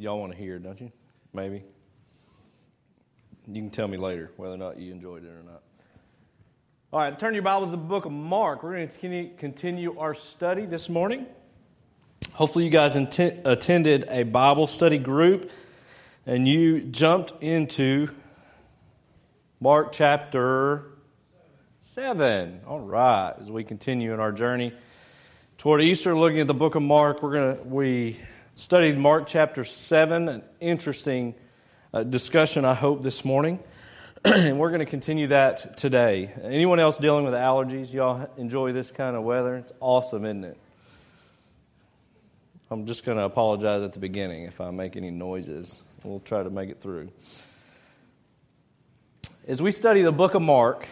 y'all want to hear, don't you? Maybe. You can tell me later whether or not you enjoyed it or not. All right, turn your Bibles to the book of Mark. We're going to continue our study this morning. Hopefully, you guys int- attended a Bible study group and you jumped into Mark chapter 7. All right, as we continue in our journey toward Easter, looking at the book of Mark, we're going to, we studied Mark chapter 7, an interesting uh, discussion, I hope, this morning. and we're going to continue that today. Anyone else dealing with allergies? Y'all enjoy this kind of weather? It's awesome, isn't it? I'm just going to apologize at the beginning if I make any noises. We'll try to make it through. As we study the book of Mark,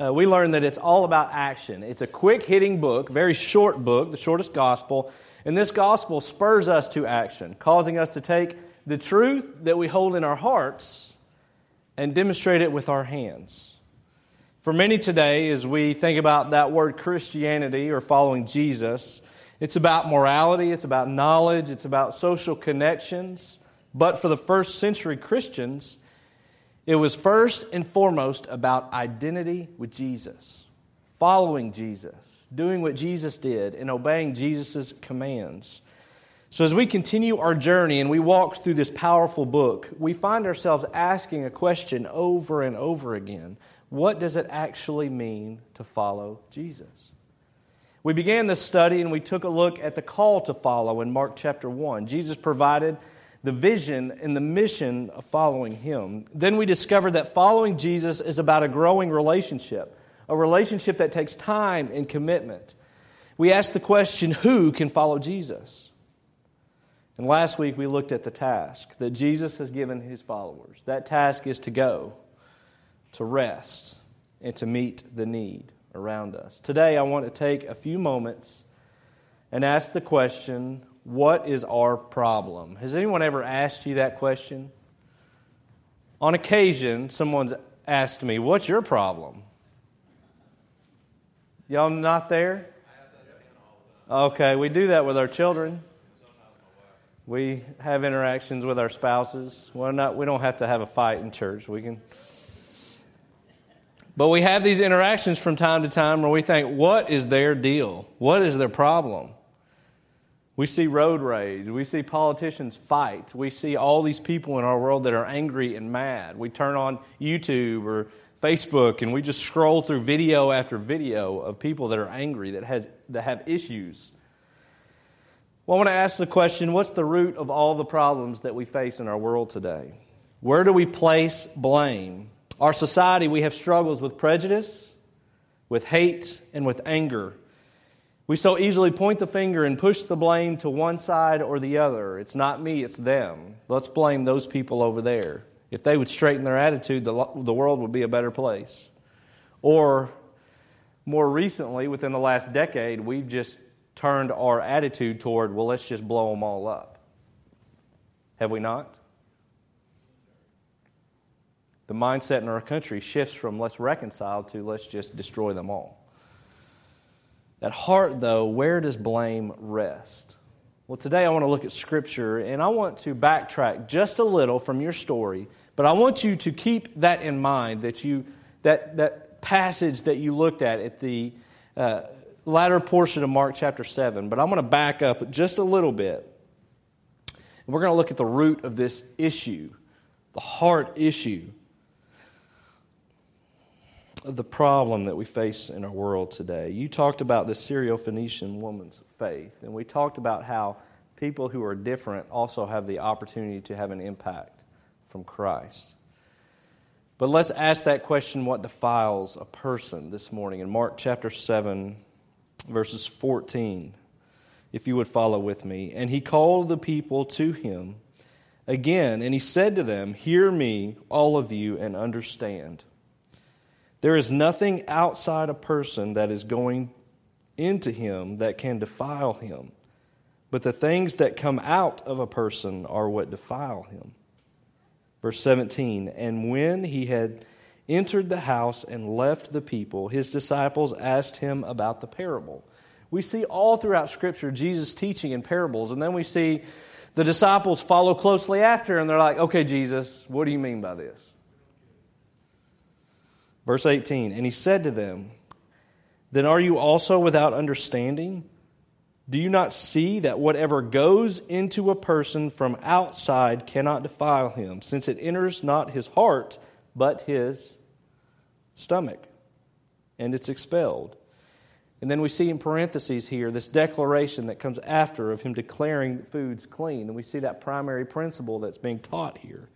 uh, we learn that it's all about action. It's a quick hitting book, very short book, the shortest gospel. And this gospel spurs us to action, causing us to take the truth that we hold in our hearts and demonstrate it with our hands. For many today, as we think about that word Christianity or following Jesus, it's about morality, it's about knowledge, it's about social connections. But for the first century Christians, it was first and foremost about identity with Jesus, following Jesus, doing what Jesus did, and obeying Jesus' commands. So, as we continue our journey and we walk through this powerful book, we find ourselves asking a question over and over again What does it actually mean to follow Jesus? We began this study and we took a look at the call to follow in Mark chapter 1. Jesus provided the vision and the mission of following him. Then we discovered that following Jesus is about a growing relationship, a relationship that takes time and commitment. We asked the question who can follow Jesus? And last week we looked at the task that Jesus has given his followers. That task is to go, to rest, and to meet the need around us. Today I want to take a few moments and ask the question what is our problem? Has anyone ever asked you that question? On occasion, someone's asked me, What's your problem? Y'all not there? Okay, we do that with our children. We have interactions with our spouses. Well, not, we don't have to have a fight in church. We can. But we have these interactions from time to time where we think, what is their deal? What is their problem? We see road rage. We see politicians fight. We see all these people in our world that are angry and mad. We turn on YouTube or Facebook and we just scroll through video after video of people that are angry, that, has, that have issues. Well, I want to ask the question what's the root of all the problems that we face in our world today? Where do we place blame? Our society, we have struggles with prejudice, with hate, and with anger. We so easily point the finger and push the blame to one side or the other. It's not me, it's them. Let's blame those people over there. If they would straighten their attitude, the, the world would be a better place. Or more recently, within the last decade, we've just turned our attitude toward, well, let's just blow them all up. Have we not? The mindset in our country shifts from let's reconcile to let's just destroy them all. At heart, though, where does blame rest? Well, today I want to look at Scripture and I want to backtrack just a little from your story, but I want you to keep that in mind that you that that passage that you looked at at the uh, latter portion of Mark chapter 7, but I'm going to back up just a little bit. And we're going to look at the root of this issue, the heart issue the problem that we face in our world today. You talked about the Syro-Phoenician woman's faith, and we talked about how people who are different also have the opportunity to have an impact from Christ. But let's ask that question what defiles a person this morning in Mark chapter 7 verses 14, if you would follow with me. And he called the people to him again, and he said to them, Hear me, all of you, and understand. There is nothing outside a person that is going into him that can defile him, but the things that come out of a person are what defile him. Verse 17 And when he had entered the house and left the people, his disciples asked him about the parable. We see all throughout Scripture Jesus teaching in parables, and then we see The disciples follow closely after, and they're like, okay, Jesus, what do you mean by this? Verse 18 And he said to them, Then are you also without understanding? Do you not see that whatever goes into a person from outside cannot defile him, since it enters not his heart, but his stomach, and it's expelled? And then we see in parentheses here this declaration that comes after of him declaring foods clean. And we see that primary principle that's being taught here.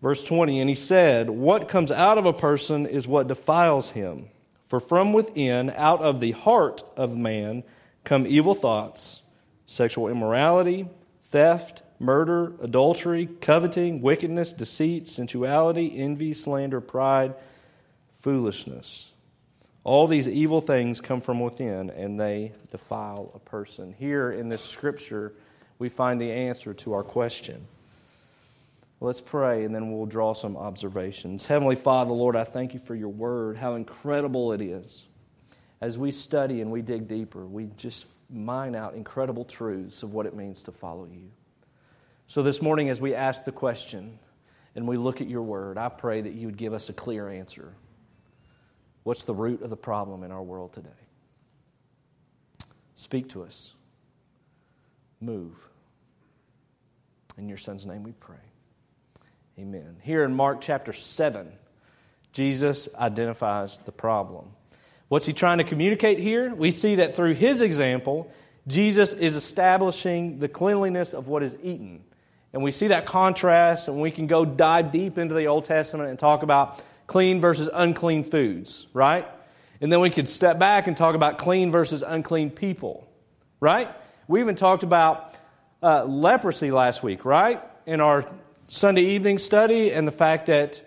Verse 20, and he said, What comes out of a person is what defiles him. For from within, out of the heart of man, come evil thoughts, sexual immorality, theft, murder, adultery, coveting, wickedness, deceit, sensuality, envy, slander, pride, foolishness. All these evil things come from within and they defile a person. Here in this scripture, we find the answer to our question. Let's pray and then we'll draw some observations. Heavenly Father, Lord, I thank you for your word, how incredible it is. As we study and we dig deeper, we just mine out incredible truths of what it means to follow you. So this morning, as we ask the question and we look at your word, I pray that you would give us a clear answer. What's the root of the problem in our world today? Speak to us. Move. In your son's name we pray. Amen. Here in Mark chapter 7, Jesus identifies the problem. What's he trying to communicate here? We see that through his example, Jesus is establishing the cleanliness of what is eaten. And we see that contrast, and we can go dive deep into the Old Testament and talk about clean versus unclean foods, right? And then we could step back and talk about clean versus unclean people, right? We even talked about uh, leprosy last week, right? In our Sunday evening study and the fact that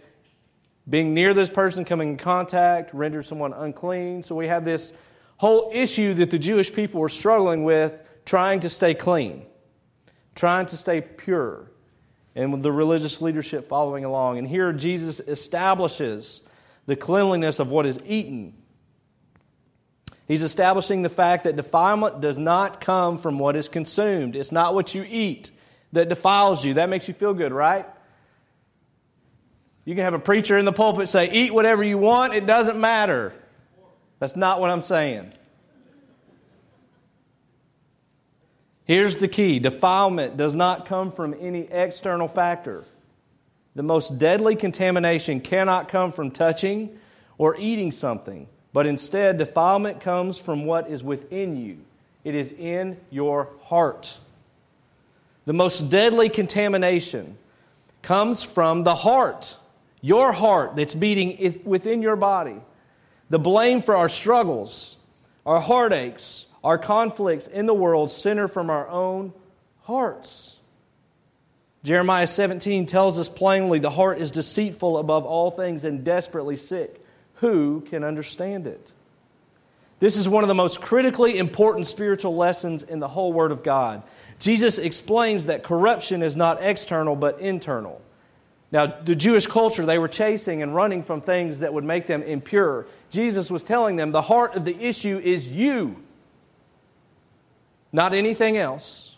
being near this person, coming in contact, renders someone unclean. So we have this whole issue that the Jewish people were struggling with, trying to stay clean, trying to stay pure, and with the religious leadership following along. And here Jesus establishes the cleanliness of what is eaten. He's establishing the fact that defilement does not come from what is consumed. It's not what you eat that defiles you. That makes you feel good, right? You can have a preacher in the pulpit say, Eat whatever you want, it doesn't matter. That's not what I'm saying. Here's the key defilement does not come from any external factor. The most deadly contamination cannot come from touching or eating something, but instead, defilement comes from what is within you. It is in your heart. The most deadly contamination comes from the heart, your heart that's beating within your body. The blame for our struggles, our heartaches, our conflicts in the world center from our own hearts. Jeremiah 17 tells us plainly the heart is deceitful above all things and desperately sick. Who can understand it? This is one of the most critically important spiritual lessons in the whole Word of God. Jesus explains that corruption is not external but internal. Now, the Jewish culture, they were chasing and running from things that would make them impure. Jesus was telling them the heart of the issue is you, not anything else.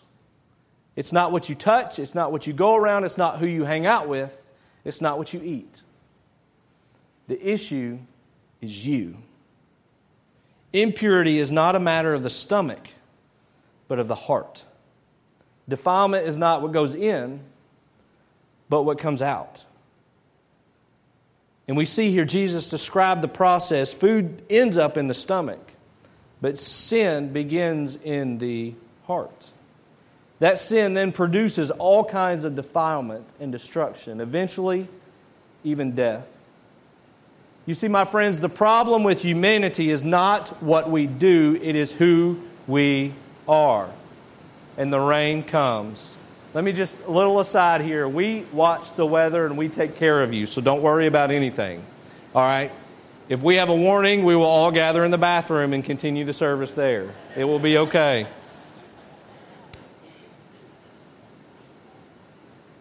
It's not what you touch, it's not what you go around, it's not who you hang out with, it's not what you eat. The issue is you. Impurity is not a matter of the stomach, but of the heart. Defilement is not what goes in, but what comes out. And we see here Jesus describe the process. Food ends up in the stomach, but sin begins in the heart. That sin then produces all kinds of defilement and destruction, eventually, even death. You see, my friends, the problem with humanity is not what we do, it is who we are and the rain comes. Let me just, a little aside here. We watch the weather and we take care of you, so don't worry about anything. All right? If we have a warning, we will all gather in the bathroom and continue the service there. It will be okay.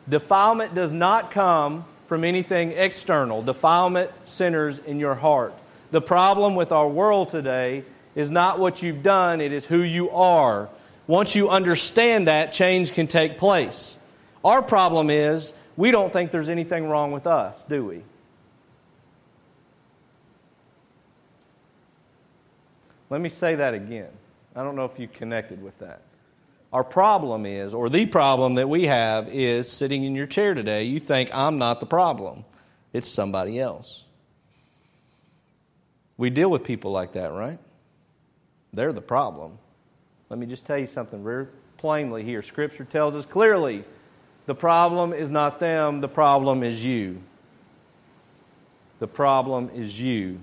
Defilement does not come from anything external. Defilement centers in your heart. The problem with our world today is not what you've done, it is who you are Once you understand that, change can take place. Our problem is we don't think there's anything wrong with us, do we? Let me say that again. I don't know if you connected with that. Our problem is, or the problem that we have is sitting in your chair today, you think I'm not the problem, it's somebody else. We deal with people like that, right? They're the problem. Let me just tell you something very plainly here. Scripture tells us clearly the problem is not them, the problem is you. The problem is you.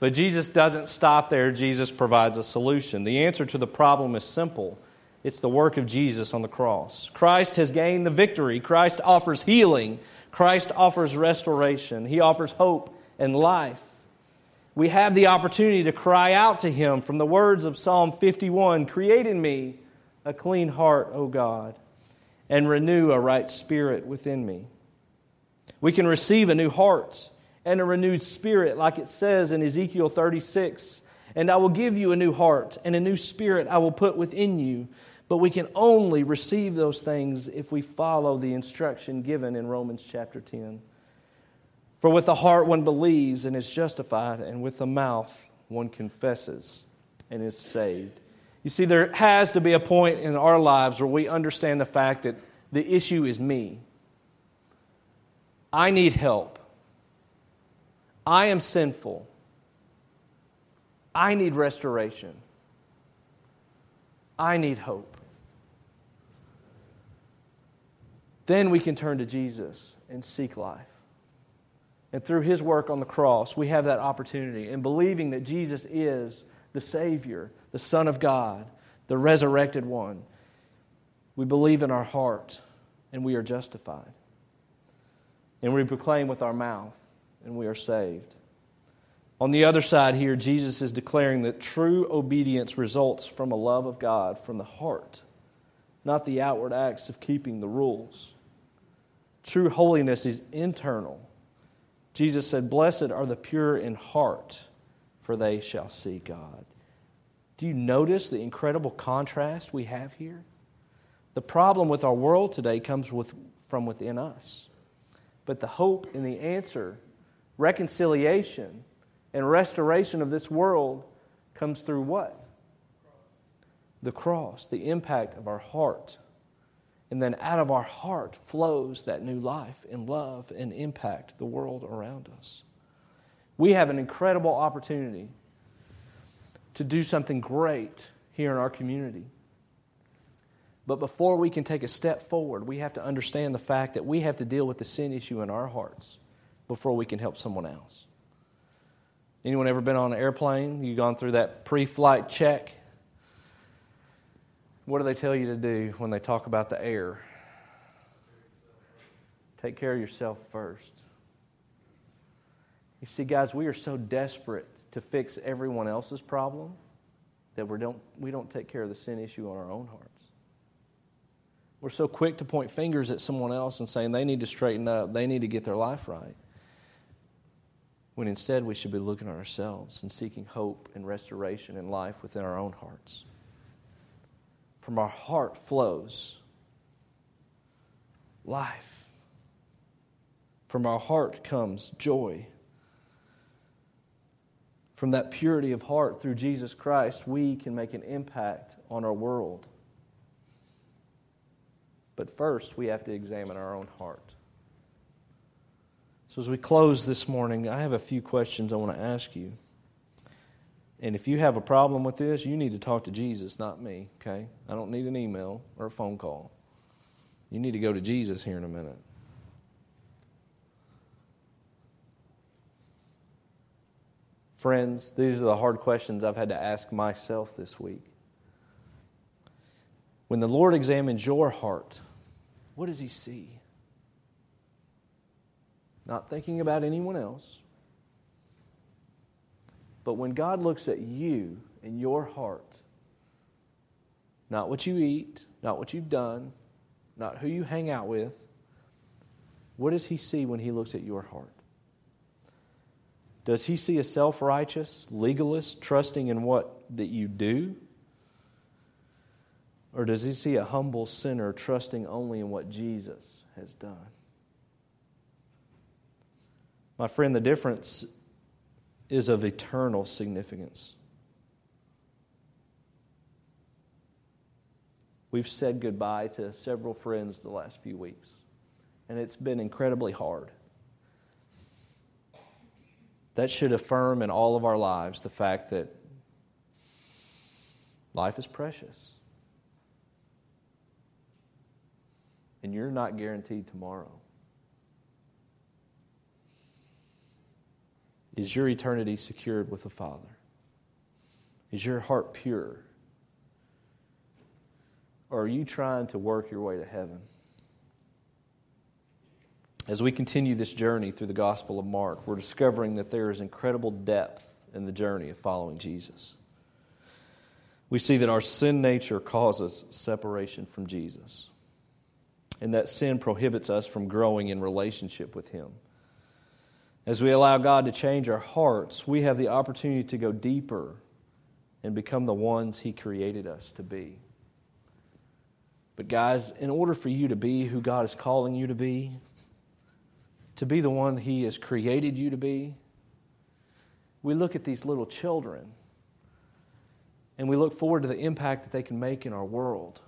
But Jesus doesn't stop there, Jesus provides a solution. The answer to the problem is simple it's the work of Jesus on the cross. Christ has gained the victory, Christ offers healing, Christ offers restoration, He offers hope and life. We have the opportunity to cry out to Him from the words of Psalm 51 Create in me a clean heart, O God, and renew a right spirit within me. We can receive a new heart and a renewed spirit, like it says in Ezekiel 36. And I will give you a new heart, and a new spirit I will put within you. But we can only receive those things if we follow the instruction given in Romans chapter 10. For with the heart one believes and is justified, and with the mouth one confesses and is saved. You see, there has to be a point in our lives where we understand the fact that the issue is me. I need help. I am sinful. I need restoration. I need hope. Then we can turn to Jesus and seek life. And through his work on the cross, we have that opportunity. And believing that Jesus is the Savior, the Son of God, the resurrected one, we believe in our heart and we are justified. And we proclaim with our mouth and we are saved. On the other side here, Jesus is declaring that true obedience results from a love of God from the heart, not the outward acts of keeping the rules. True holiness is internal. Jesus said, Blessed are the pure in heart, for they shall see God. Do you notice the incredible contrast we have here? The problem with our world today comes with, from within us. But the hope and the answer, reconciliation and restoration of this world comes through what? The cross, the impact of our heart. And then out of our heart flows that new life and love and impact the world around us. We have an incredible opportunity to do something great here in our community. But before we can take a step forward, we have to understand the fact that we have to deal with the sin issue in our hearts before we can help someone else. Anyone ever been on an airplane? You gone through that pre-flight check? What do they tell you to do when they talk about the air? Take care of yourself first. You see, guys, we are so desperate to fix everyone else's problem that we don't, we don't take care of the sin issue on our own hearts. We're so quick to point fingers at someone else and saying they need to straighten up, they need to get their life right. When instead we should be looking at ourselves and seeking hope and restoration in life within our own hearts. From our heart flows life. From our heart comes joy. From that purity of heart through Jesus Christ, we can make an impact on our world. But first, we have to examine our own heart. So, as we close this morning, I have a few questions I want to ask you. And if you have a problem with this, you need to talk to Jesus, not me, okay? I don't need an email or a phone call. You need to go to Jesus here in a minute. Friends, these are the hard questions I've had to ask myself this week. When the Lord examines your heart, what does He see? Not thinking about anyone else, but when God looks at you and your heart, not what you eat, not what you've done, not who you hang out with, what does He see when He looks at your heart? Does He see a self righteous, legalist, trusting in what that you do? Or does he see a humble sinner trusting only in what Jesus has done? My friend, the difference is of eternal significance. We've said goodbye to several friends the last few weeks, and it's been incredibly hard. That should affirm in all of our lives the fact that life is precious. And you're not guaranteed tomorrow. Is your eternity secured with the Father? Is your heart pure? Or are you trying to work your way to heaven? As we continue this journey through the Gospel of Mark, we're discovering that there is incredible depth in the journey of following Jesus. We see that our sin nature causes separation from Jesus, and that sin prohibits us from growing in relationship with Him. As we allow God to change our hearts, we have the opportunity to go deeper and become the ones He created us to be. But, guys, in order for you to be who God is calling you to be, to be the one He has created you to be, we look at these little children and we look forward to the impact that they can make in our world.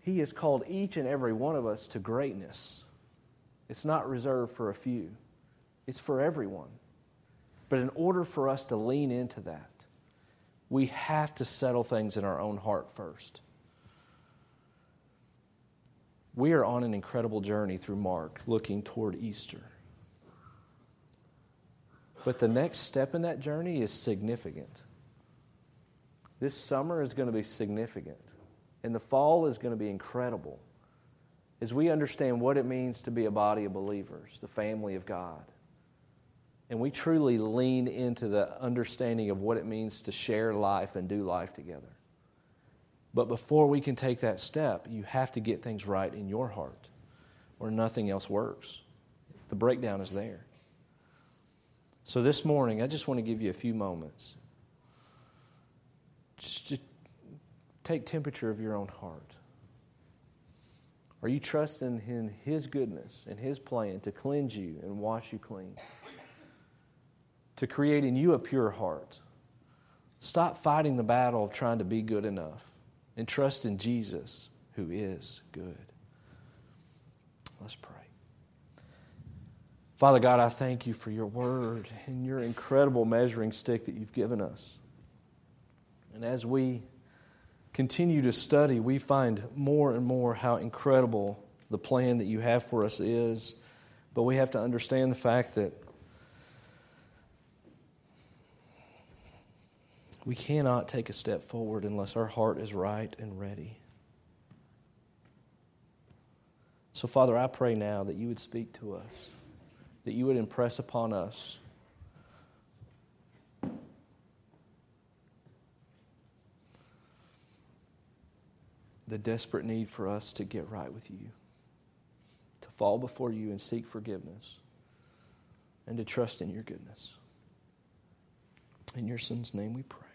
He has called each and every one of us to greatness. It's not reserved for a few, it's for everyone. But in order for us to lean into that, we have to settle things in our own heart first. We are on an incredible journey through Mark, looking toward Easter. But the next step in that journey is significant. This summer is going to be significant, and the fall is going to be incredible as we understand what it means to be a body of believers, the family of God, and we truly lean into the understanding of what it means to share life and do life together. But before we can take that step, you have to get things right in your heart, or nothing else works. The breakdown is there. So this morning, I just want to give you a few moments. Just, just take temperature of your own heart. Are you trusting in His goodness and His plan to cleanse you and wash you clean? To create in you a pure heart. Stop fighting the battle of trying to be good enough and trust in Jesus who is good. Let's pray. Father God, I thank you for your word and your incredible measuring stick that you've given us. And as we continue to study, we find more and more how incredible the plan that you have for us is. But we have to understand the fact that we cannot take a step forward unless our heart is right and ready. So, Father, I pray now that you would speak to us, that you would impress upon us the desperate need for us to get right with you, to fall before you and seek forgiveness, and to trust in your goodness. In your son's name we pray.